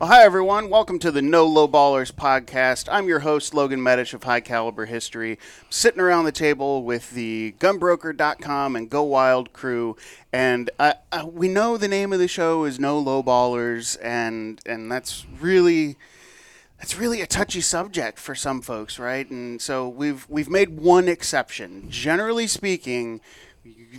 Well, hi, everyone. Welcome to the No Low Ballers podcast. I'm your host, Logan Medish of High Caliber History. Sitting around the table with the gunbroker.com and Go Wild crew. And uh, uh, we know the name of the show is No Low Ballers, and, and that's really. That's really a touchy subject for some folks, right? And so we've we've made one exception. Generally speaking,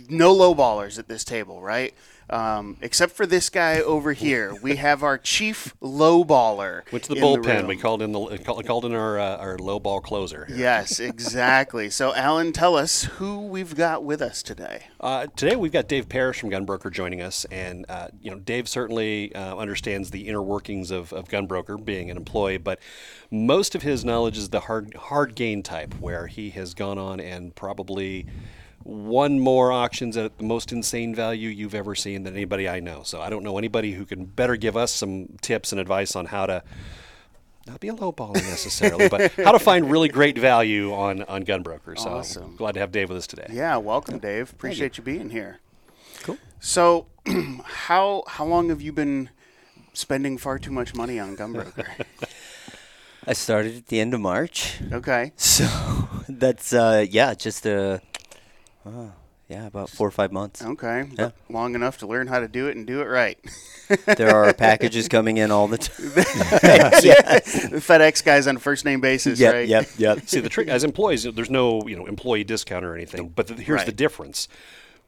no low ballers at this table, right? Um, except for this guy over here, we have our chief low baller. To the bullpen. room. we called in the called, called in our uh, our low ball closer. here. Yes, exactly. so, Allen, tell us who we've got with us today. Uh, today we've got Dave Parris from Gunbroker joining us, and uh, you know Dave certainly uh, understands the inner workings of, of Gunbroker, being an employee, but most of his knowledge is the hard hard gain type, where he has gone on and probably won more auctions at the most insane value you've ever seen than anybody I know. So I don't know anybody who can better give us some tips and advice on how to. Not be a lowballer necessarily, but how to find really great value on on Gunbroker. So Awesome. glad to have Dave with us today. Yeah, welcome, Dave. Appreciate you. being here. Cool. So, how how long have you been spending far too much money on Gunbroker? I started at the end of March, okay. so that's uh, yeah, just uh, uh, yeah, about four or five months. Okay. Yeah. Long enough to learn how to do it and do it right. There are packages coming in all the time. The FedEx guys on a first name basis, yep, right? yep, yep. See, the trick as employees, there's no you know employee discount or anything. But the, here's the difference: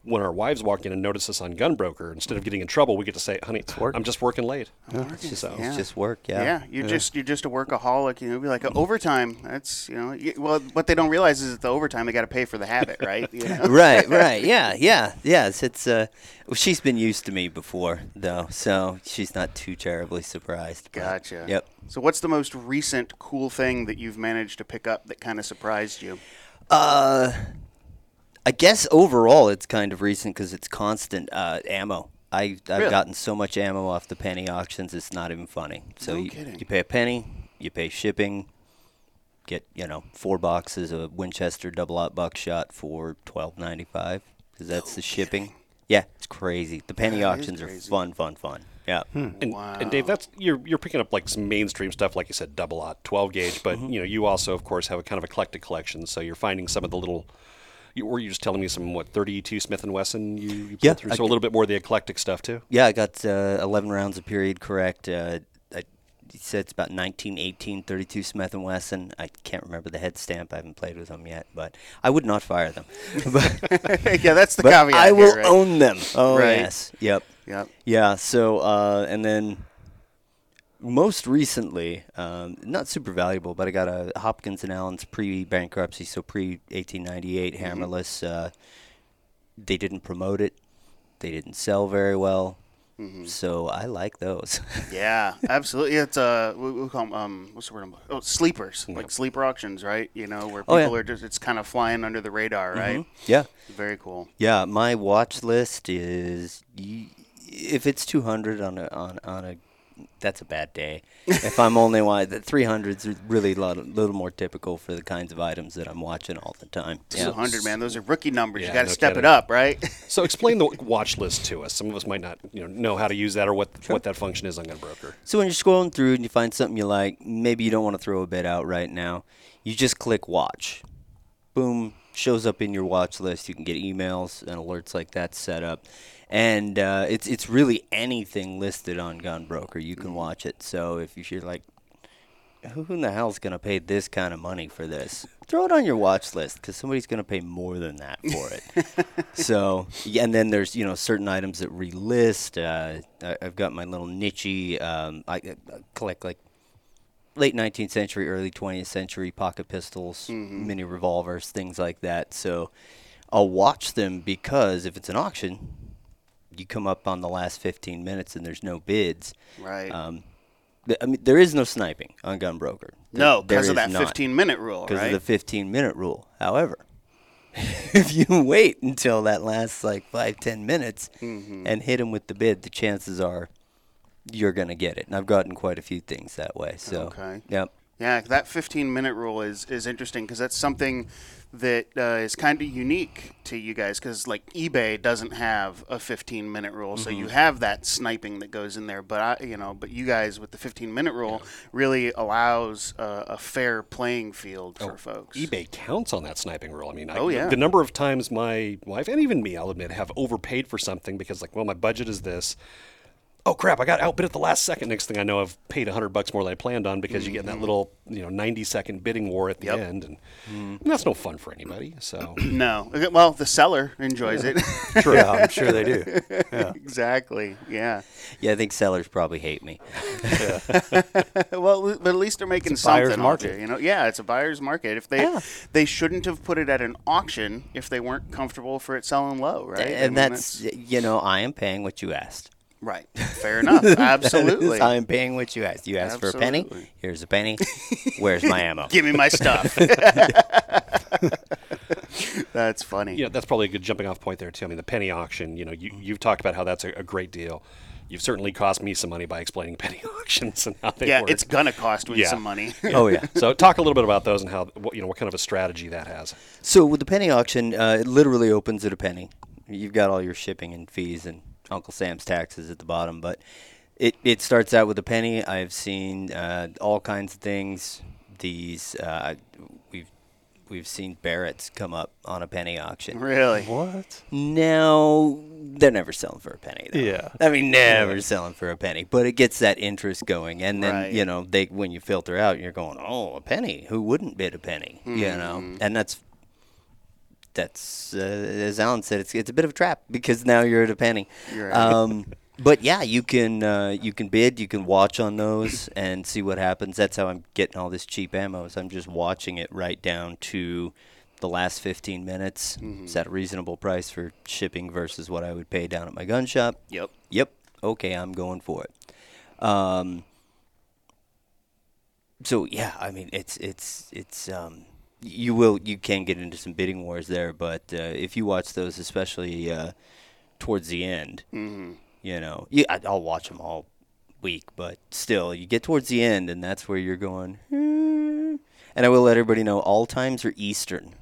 when our wives walk in and notice us on Gunbroker, instead of getting in trouble, we get to say, "Honey, I'm just working late." So Yeah. It's just work. Yeah. Yeah, you're just you're just a workaholic. You know, be like overtime. That's you know, you, well, what they don't realize is that the overtime they got to pay for the habit, right? You know? right, right. Yeah, yeah, yes. It's uh, well, she's been used to me before though, so she's not too terribly surprised. but- Gotcha. Yep. So, what's the most recent cool thing that you've managed to pick up that kind of surprised you? Uh, I guess overall it's kind of recent because it's constant uh, ammo. I, I've Really? gotten so much ammo off the penny auctions, it's not even funny. So No you, kidding. you pay a penny, you pay shipping, get you know four boxes of Winchester double aught buckshot for twelve ninety five because that's the shipping. Yeah, it's crazy. The penny That is auctions are fun, fun, fun. Yeah. And, Wow. and Dave, that's you're you're picking up like some mainstream stuff, like you said, double aught, 12 gauge. But Mm-hmm. you know, you also, of course, have a kind of eclectic collection. So you're finding some of the little. You, were you just telling me some what 32 Smith and Wesson you, you pulled Yeah, through? I So a g- little bit more of the eclectic stuff too. Yeah, I got uh, 11 rounds of period correct. Uh, I he said it's about 1918 32 Smith and Wesson. I can't remember the head stamp. I haven't played with them yet, but I would not fire them. but yeah, that's the but caveat. I will here, right? own them. Oh Right. yes. Yep. Yep. Yeah. So uh, and then most recently, um, not super valuable, but I got a Hopkins and Allen's pre-bankruptcy, so pre-1898 hammerless. Uh, they didn't promote it. They didn't sell very well. So I like those. Yeah, absolutely. It's uh, we, we call 'em, um, what's the word? I'm- Oh, sleepers, like sleeper auctions, right? You know, where people Oh, yeah. are just it's kind of flying under the radar, right? yeah. Very cool. Yeah, my watch list is if it's 200 on a on on a that's a bad day. if I'm only one, the 300s are really a lot, little more typical for the kinds of items that I'm watching all the time. Two hundred, man. Those are rookie numbers. you got to no step it up, right? So explain the watch list to us. Some of us might not, you know, know how to use that or what what that function is on Gunbroker. So when you're scrolling through and you find something you like, maybe you don't want to throw a bid out right now, you just click watch. Boom, shows up in your watch list. You can get emails and alerts like that set up. And uh, it's it's really anything listed on Gunbroker. You can watch it. So if you're like, who in the hell's going to pay this kind of money for this? Throw it on your watch list because somebody's going to pay more than that for it. so, yeah, and then there's you know certain items that relist. Uh, I, I've got my little nichey. Um, I, I collect like late 19th century, early 20th century pocket pistols, mini revolvers, things like that. So, I'll watch them because if it's an auction, you come up on the last 15 minutes and there's no bids. Right. Um, th- I mean, there is no sniping on Gunbroker. no, There because of that not, 15 minute rule, Because right? of the 15 minute rule. However, if you wait until that last like five, 10 minutes Mm-hmm. and hit them with the bid, the chances are you're going to get it. And I've gotten quite a few things that way. So, Okay. yep. Yeah, that 15 minute rule is, is interesting because that's something that uh, is kind of unique to you guys because like eBay doesn't have a 15 minute rule, so Mm-hmm. you have that sniping that goes in there. But I, you know, but you guys with the 15 minute rule really allows uh, a fair playing field for folks. Oh, eBay counts on that sniping rule. I mean, I, Oh, yeah. the number of times my wife and even me, I'll admit, have overpaid for something because, like, well, my budget is this. Oh crap! I got outbid at the last second. Next thing I know, I've paid hundred bucks more than I planned on because you get in that little, you know, ninety second bidding war at the Mm-hmm. Yep. end, and, and that's no fun for anybody. So No, well, the seller enjoys it. Yeah, I'm sure they do. Yeah. exactly. Yeah. Yeah, I think sellers probably hate me. well, but at least they're making It's a buyer's something. off market. You know, yeah, it's a buyer's market. If they Yeah. they shouldn't have put it at an auction if they weren't comfortable for it selling low, right? I mean, and that's, you know, I am paying what you asked. Right. Fair enough. Absolutely. I'm paying what you asked. You asked for a penny. Here's a penny. Where's my ammo? Give me my stuff. that's funny. you know, that's probably a good jumping off point there too. I mean, the penny auction. You know, you, you've talked about how that's a, a great deal. You've certainly cost me some money by explaining penny auctions and how they work. Yeah, work. it's gonna cost me Yeah. some money. Oh yeah. so talk a little bit about those and how what, you know what kind of a strategy that has. So with the penny auction, uh, it literally opens at a penny. You've got all your shipping and fees and Uncle Sam's taxes at the bottom, but it, it starts out with a penny. I've seen uh, all kinds of things. These uh, we've we've seen Barrett's come up on a penny auction. really? What? Now they're never selling for a penny. Though. Yeah. I mean, never selling for a penny. But it gets that interest going, and then Right. you know they when you filter out, you're going, oh, a penny. Who wouldn't bid a penny? You know, Mm-hmm. and that's that's uh, as Allen said, it's it's a bit of a trap because now you're at a penny. Right. Um, but yeah, you can uh, you can bid, you can watch on those and see what happens. That's how I'm getting all this cheap ammo. Is I'm just watching it right down to the last 15 minutes. Mm-hmm. Is that a reasonable price for shipping versus what I would pay down at my gun shop? Yep. Yep. Okay, I'm going for it. Um, so yeah, I mean it's it's it's um, you will you can get into some bidding wars there, but uh, if you watch those, especially uh, towards the end, you know, you, I, I'll watch them all week, but still, you get towards the end, and that's where you're going. "Hmm." And I will let everybody know all times are Eastern.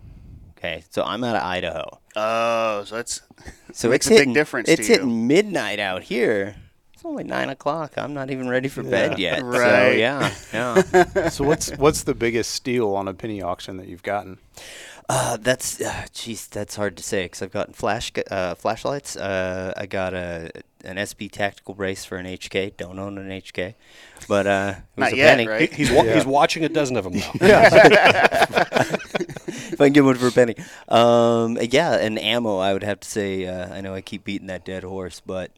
Okay, so I'm out of Idaho. Oh, so that's So makes it's a big difference It's to you. hitting midnight out here. It's only nine o'clock. I'm not even ready for bed Yeah. yet. So Right. yeah, yeah. So what's what's the biggest steal on a penny auction that you've gotten? uh, that's uh, that's hard to say because I've gotten flash uh, flashlights. Uh, I got a an SB tactical brace for an HK. Don't own an HK, but uh, it was Not a yet, penny. right? He's wa- he's watching a dozen of them now. if I can get one for a penny. Um, yeah, and ammo. I would have to say. Uh, I know I keep beating that dead horse, but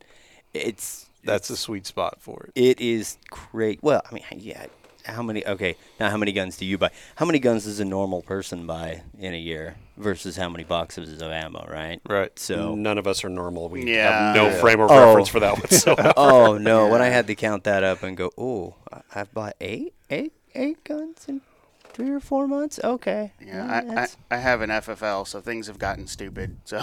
it's That's a sweet spot for it. It is great. Well, I mean, yeah. How many? Okay, now how many guns do you buy? How many guns does a normal person buy in a year versus how many boxes of ammo? Right. Right. So. None of us are normal. We Yeah. have no Yeah. frame of Oh. reference for that whatsoever. Oh no! When I had to count that up and go, oh, I- I've bought eight, eight, eight guns in three or four months. Okay. Yeah, Well, I, I, I have an FFL, so things have gotten stupid. So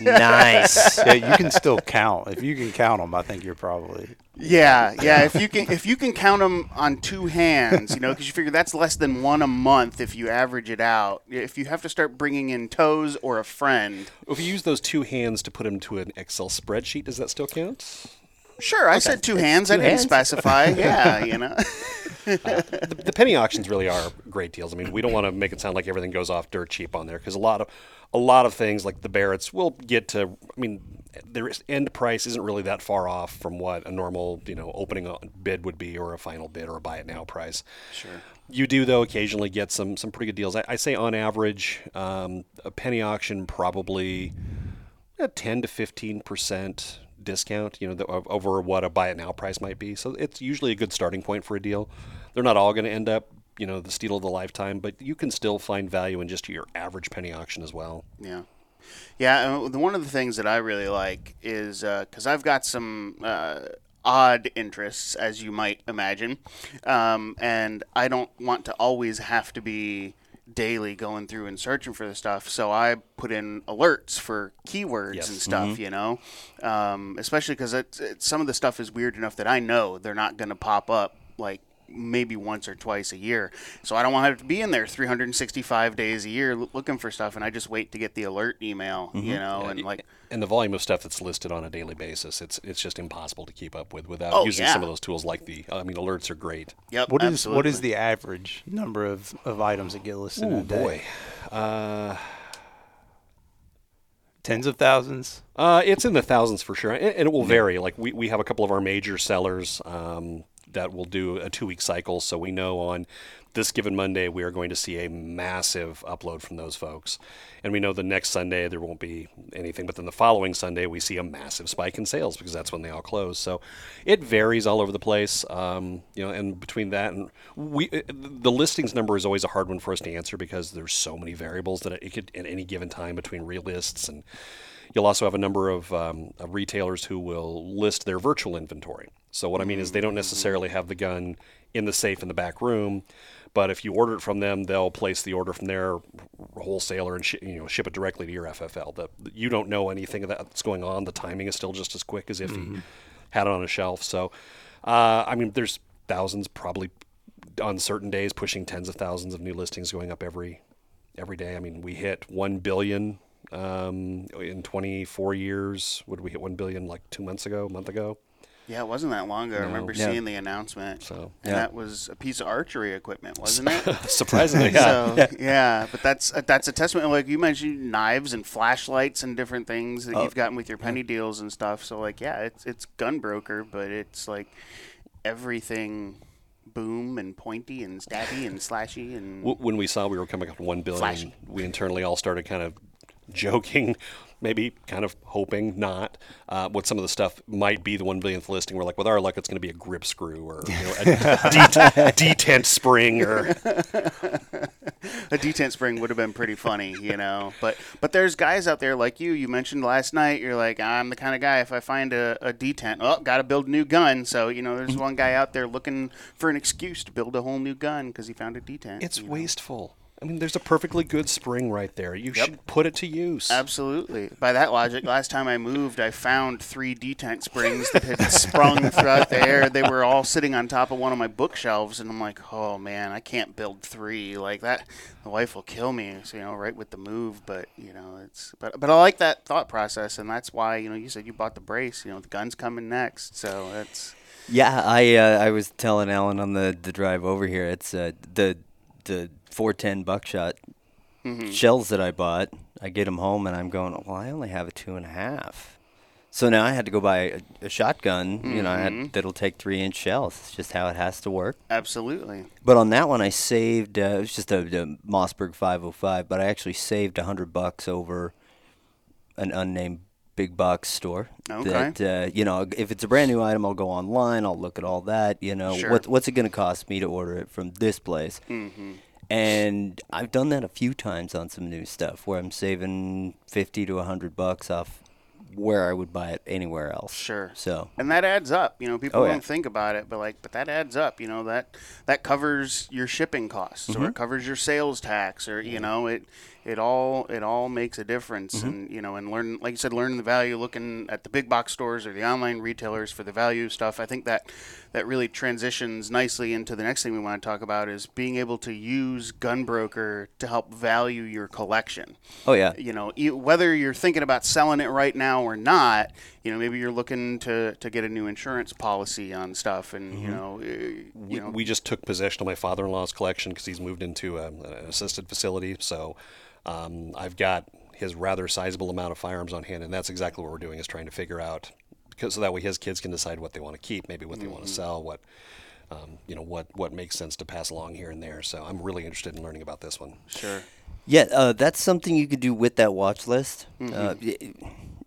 nice. yeah, you can still count. If you can count them, I think you're probably yeah, yeah. If you can, if you can count them on two hands, you know, because you figure that's less than one a month if you average it out. If you have to start bringing in toes or a friend, If you use those two hands to put them to an Excel spreadsheet, does that still count? Sure, I said two hands. I didn't hands. specify. yeah, you know. the, the penny auctions really are great deals. I mean, we don't want to make it sound like everything goes off dirt cheap on there because a lot of a lot of things like the Barretts will get to. I mean, their end price isn't really that far off from what a normal you know opening bid would be, or a final bid, or a buy it now price. Sure. You do though occasionally get some some pretty good deals. I, I say on average, um, a penny auction probably a ten to fifteen percent discount. You know, the, over what a buy it now price might be. So it's usually a good starting point for a deal. They're not all going to end up, you know, the steal of the lifetime, but you can still find value in just your average penny auction as well. Yeah. Yeah, and one of the things that I really like is because I've got some uh, odd interests, as you might imagine, um, and I don't want to always have to be daily going through and searching for the stuff. So I put in alerts for keywords Yes. and stuff, you know, um, especially because some of the stuff is weird enough that I know they're not going to pop up like maybe once or twice a year. So I don't want to have to be in there 365 days a year looking for stuff, and I just wait to get the alert email, you know, and like. and the volume of stuff that's listed on a daily basis, it's it's just impossible to keep up with without Oh, using yeah. some of those tools like the. I mean, alerts are great. Yep. What is what is the average number of, of items that get listed in Oh a day? boy. Uh, Tens of thousands. Uh, it's in the thousands for sure, and, and it will vary. Like we, we have a couple of our major sellers um, that will do a two week cycle, so we know on this given Monday we are going to see a massive upload from those folks, and we know the next Sunday there won't be anything, but then the following Sunday we see a massive spike in sales because that's when they all close. So it varies all over the place, um, you know. And between that and we, uh, the listings number is always a hard one for us to answer because there's so many variables that it could at any given time between real lists and You'll also have a number of, um, of retailers who will list their virtual inventory. So what I mean is they don't necessarily have the gun in the safe in the back room, but if you order it from them, they'll place the order from their wholesaler and shi you know ship it directly to your FFL. The, you don't know anything of that's going on. The timing is still just as quick as if he had it on a shelf. So, uh, I mean, there's thousands, probably on certain days, pushing tens of thousands of new listings going up every every day. I mean, we hit one billion um, in 24 years. Would we hit one billion like two months ago, a month ago? Yeah, it wasn't that long ago. I remember No. seeing the announcement. So- and Yeah. that was a piece of archery equipment, wasn't it? Surprisingly, yeah. So yeah, but that's uh, that's a testament. Like you mentioned, knives and flashlights and different things that Oh, you've gotten with your penny deals and stuff. So like, yeah, it's it's gun broker, but it's like everything boom and pointy and stabby and slashy and when we saw we were coming up to one billion, Flashy. we internally all started kind of joking, maybe kind of hoping not, uh, what some of the stuff might be the one billionth listing. We're like, with our luck, it's going to be a grip screw or you know, a detent, detent spring or a detent spring would have been pretty funny, you know. But but there's guys out there like you. You mentioned last night. You're like, I'm the kind of guy. If I find a, a detent, oh, got to build a new gun. So you know, Mm-hmm. there's one guy out there looking for an excuse to build a whole new gun because he found a detent. it's you know. Wasteful. I mean, there's a perfectly good spring right there. You should put it to use. Absolutely. By that logic, last time I moved, I found three detent springs that had sprung throughout the air. They were all sitting on top of one of my bookshelves, and I'm like, oh man, I can't build three like that. The wife will kill me, so, you know, right with the move. But you know, it's but but I like that thought process, and that's why you know you said you bought the brace. You know, the gun's coming next, so that's Yeah, I uh, I was telling Allen on the, the drive over here. It's uh, the the 410 buckshot shells that I bought. I get them home and I'm going. Well, I only have a two and a half. So now I had to go buy a, a shotgun. You know, I had, that'll take three inch shells. It's just how it has to work. absolutely But on that one, I saved. Uh, it was just a, a Mossberg 505, but I actually saved a hundred bucks over an unnamed big box store. Okay. That uh, you know, if it's a brand new item, I'll go online. I'll look at all that. You know, Sure. what what's it going to cost me to order it from this place? Mm-hmm. And I've done that a few times on some new stuff where I'm saving fifty to a hundred bucks off where I would buy it anywhere else. Sure. So and that adds up. You know, people Oh, yeah. don't think about it, but like, but that adds up. You know that that covers your shipping costs, Mm-hmm. or it covers your sales tax, or you know it it all it all makes a difference mm-hmm. and you know and learn like you said learning the value looking at the big box stores or the online retailers for the value stuff i think that that really transitions nicely into the next thing we want to talk about is being able to use gunbroker to help value your collection Oh yeah. you know whether you're thinking about selling it right now or not you know maybe you're looking to, to get a new insurance policy on stuff and you mm-hmm. know uh, you we, know we just took possession of my father-in-law's collection because he's moved into a, an assisted facility. So um, I've got his rather sizable amount of firearms on hand, and that's exactly what we're doing is trying to figure out because so that way his kids can decide what they want to keep, maybe what they want to sell, what um, you know what what makes sense to pass along here and there. So I'm really interested in learning about this one. sure Yeah, uh, that's something you could do with that watch list. Uh, i-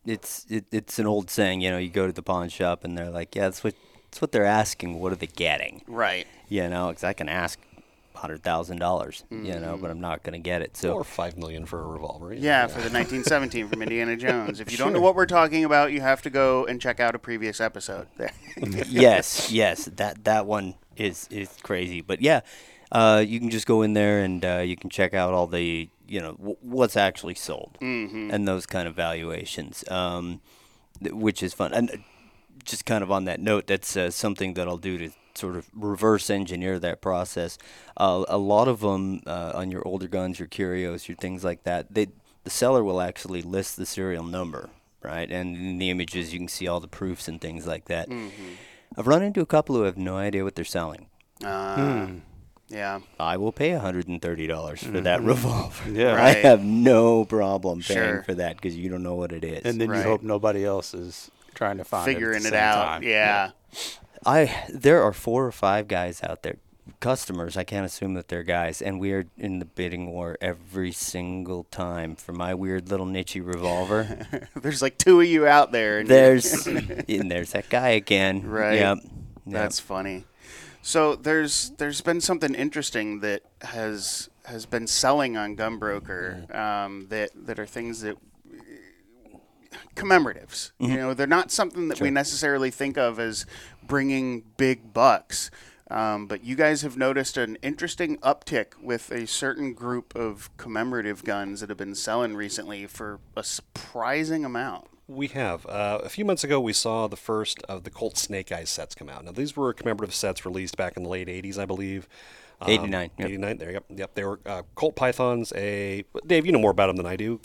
it's it, it's an old saying, you know. You go to the pawn shop and they're like, "Yeah, that's what that's what they're asking. What are they getting?" right You know, because I can ask hundred thousand dollars, you know, but I'm not going to get it. So Or five million for a revolver. you know, Yeah, for the 1917 from Indiana Jones. If you don't know what we're talking about, you have to go and check out a previous episode. yes, yes, that that one is is crazy. But yeah, uh, you can just go in there and uh, you can check out all the you know w- what's actually sold and those kind of valuations, um, th- which is fun. And uh, just kind of on that note, that's uh, something that I'll do to sort of reverse engineer that process. Uh, a lot of them uh, on your older guns, your curios, your things like that, they the seller will actually list the serial number, right? And in the images, you can see all the proofs and things like that. I've run into a couple who have no idea what they're selling. Uh, Yeah. I will pay $130 for that revolver. Yeah. I have no problem paying Sure. for that because you don't know what it is. And then Right. you hope nobody else is trying to find it. Figuring it, it at the same out. time. Yeah. I there are four or five guys out there, customers. I can't assume that they're guys, and we are in the bidding war every single time for my weird little nichey revolver. There's like two of you out there. And there's and there's that guy again. Right. Yep. Yep. That's funny. So there's there's been something interesting that has has been selling on Gunbroker um, that that are things that commemoratives. You know, they're not something that we necessarily think of as bringing big bucks. Um, but you guys have noticed an interesting uptick with a certain group of commemorative guns that have been selling recently for a surprising amount. We have. Uh, a few months ago, we saw the first of the Colt Snake Eyes sets come out. Now, these were commemorative sets released back in the late 80s, I believe. Um, 89, yep. 89, there you go. Yep, they were uh, Colt Pythons. A Dave, you know more about them than I do.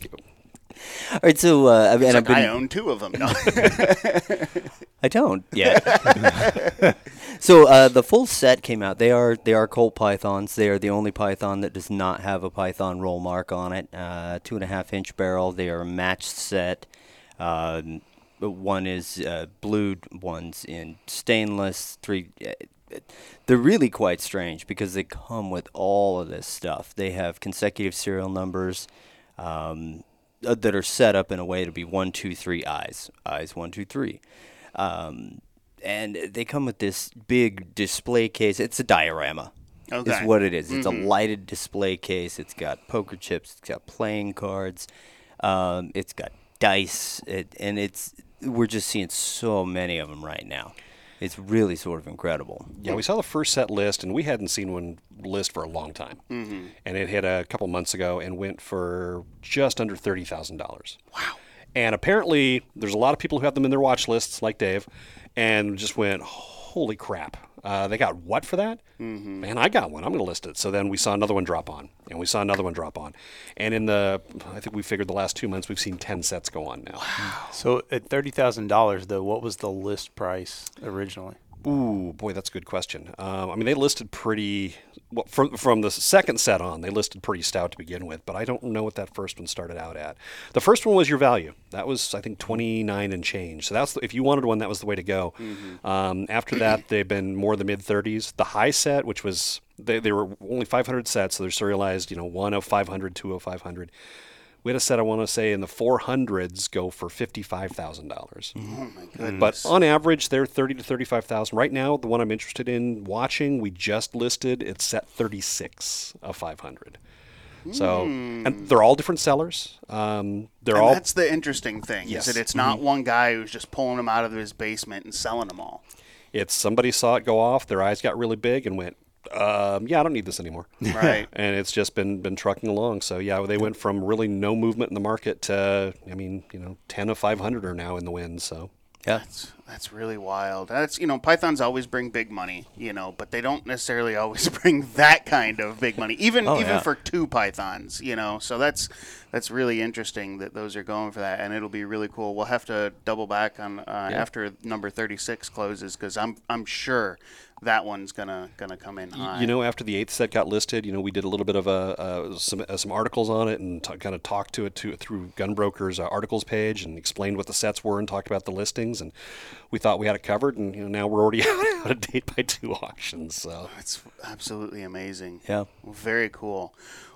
All right. So uh, I mean, I've like been. I own two of them. No. I don't yet. so uh, the full set came out. They are they are Colt Pythons. They are the only Python that does not have a Python roll mark on it. Uh, two and a half inch barrel. They are a matched set. Um, one is uh, blued. One's in stainless. Three. Uh, they're really quite strange because they come with all of this stuff. They have consecutive serial numbers. Um, uh, that are set up in a way to be one, two, three eyes, eyes one, two, three, um, and they come with this big display case. It's a diorama. Okay. Is what it is. It's a lighted display case. It's got poker chips. It's got playing cards. Um, it's got dice. It, and it's we're just seeing so many of them right now. It's really sort of incredible. Yeah, we saw the first set list, and we hadn't seen one list for a long time. Mm-hmm. And it hit a couple months ago and went for just under thirty thousand dollars. Wow! And apparently, there's a lot of people who have them in their watch lists, like Dave, and just went, "Holy crap! Uh, they got what for that? Mm-hmm. Man, I got one. I'm going to list it." So then we saw another one drop on, and we saw another one drop on, and in the, I think we figured the last two months we've seen ten sets go on now. Wow. So at thirty thousand dollars, though, what was the list price originally? Ooh, boy, that's a good question. Um, I mean, they listed pretty well, from from the second set on. They listed pretty stout to begin with, but I don't know what that first one started out at. The first one was your value. That was I think twenty nine and change. So that's the, if you wanted one, that was the way to go. Um, after that, they've been more the mid thirties. The high set, which was they, they were only five hundred sets, so they're serialized. You know, one of 500, two of five hundred. We had a set I want to say in the 400s go for $55,000. oh my goodness. But on average, they're thirty to thirty-five thousand. Right now, the one I'm interested in watching, we just listed. It's set thirty-six of five hundred. So, and they're all different sellers. Um, they're And all that's the interesting thing Yes. is that it's not one guy who's just pulling them out of his basement and selling them all. It's somebody saw it go off, their eyes got really big, and went, um, yeah, I don't need this anymore. Right. and it's just been been trucking along. So yeah, they went from really no movement in the market to, I mean, you know, ten of five hundred are now in the wind. So Yeah. That's that's really wild. That's you know, pythons always bring big money, you know, but they don't necessarily always bring that kind of big money. Even Oh, even yeah. for two pythons, you know. So that's that's really interesting that those are going for that, and it'll be really cool. We'll have to double back on uh, after number thirty six closes because I'm I'm sure that one's gonna gonna come in high. You know, after the eighth set got listed, you know, we did a little bit of a, uh, some uh, some articles on it and t- kind of talked to it to, through Gunbroker's uh, articles page and explained what the sets were and talked about the listings. And we thought we had it covered, and you know, now we're already out of date by two auctions. So oh, it's absolutely amazing. Yeah. Very cool.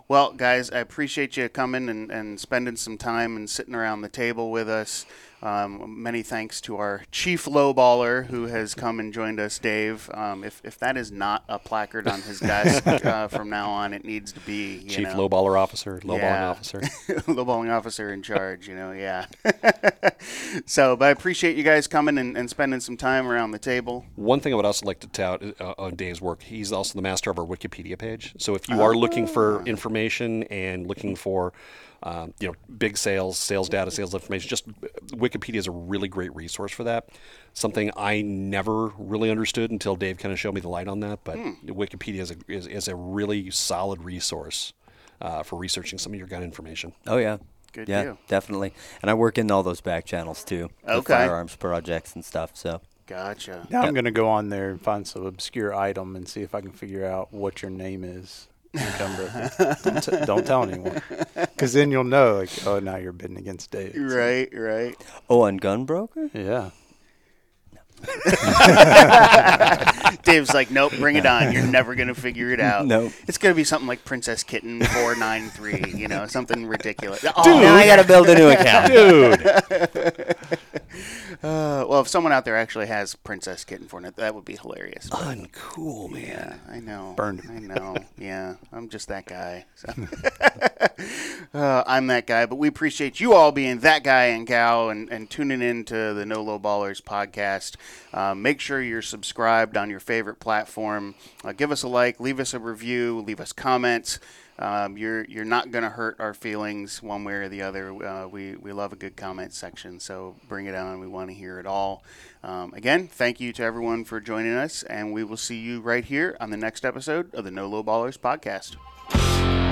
Well, guys, I appreciate you coming and, and spending some time and sitting around the table with us. Um, many thanks to our chief lowballer who has come and joined us, Dave. Um, if, if that is not a placard on his desk uh, from now on, it needs to be. Chief know. lowballer officer, lowballing Yeah. officer. lowballing officer in charge, you know, yeah. so, but I appreciate you guys coming and, and spending some time around the table. One thing I would also like to tout uh, on Dave's work, he's also the master of our Wikipedia page. So if you are looking for information and looking for, um, you know, big sales, sales data, sales information, just Wikipedia is a really great resource for that. Something I never really understood until Dave kind of showed me the light on that. But Wikipedia is a, is, is a really solid resource uh, for researching some of your gun information. Oh yeah. Good yeah, deal. definitely. And I work in all those back channels too. the Okay. firearms projects and stuff. So Gotcha. Now I'm going to go on there and find some obscure item and see if I can figure out what your name is. In Gunbroker. don't, t- don't tell anyone, because then you'll know. Like, oh, now you're bidding against Dave. So, Right, right. oh, on Gunbroker. Yeah. Dave's like, nope, bring it on. You're never gonna figure it out. Nope. It's gonna be something like Princess Kitten four nine three. You know, something ridiculous. Oh, now Oh, I gotta build a new account. Dude, uh, well, if someone out there actually has Princess Kitten for it, that would be hilarious. But, uncool, man. yeah, I know. Burned I know. Yeah, I'm just that guy. So. uh, I'm that guy, but we appreciate you all being that guy and gal and, and tuning in to the No Low Ballers podcast. Uh, make sure you're subscribed on your favorite platform. Uh, give us a like, leave us a review, leave us comments. Um, you're you're not going to hurt our feelings one way or the other. Uh, we we love a good comment section, so bring it on. We want to hear it all. Um, again, thank you to everyone for joining us, and we will see you right here on the next episode of the No Low Ballers podcast.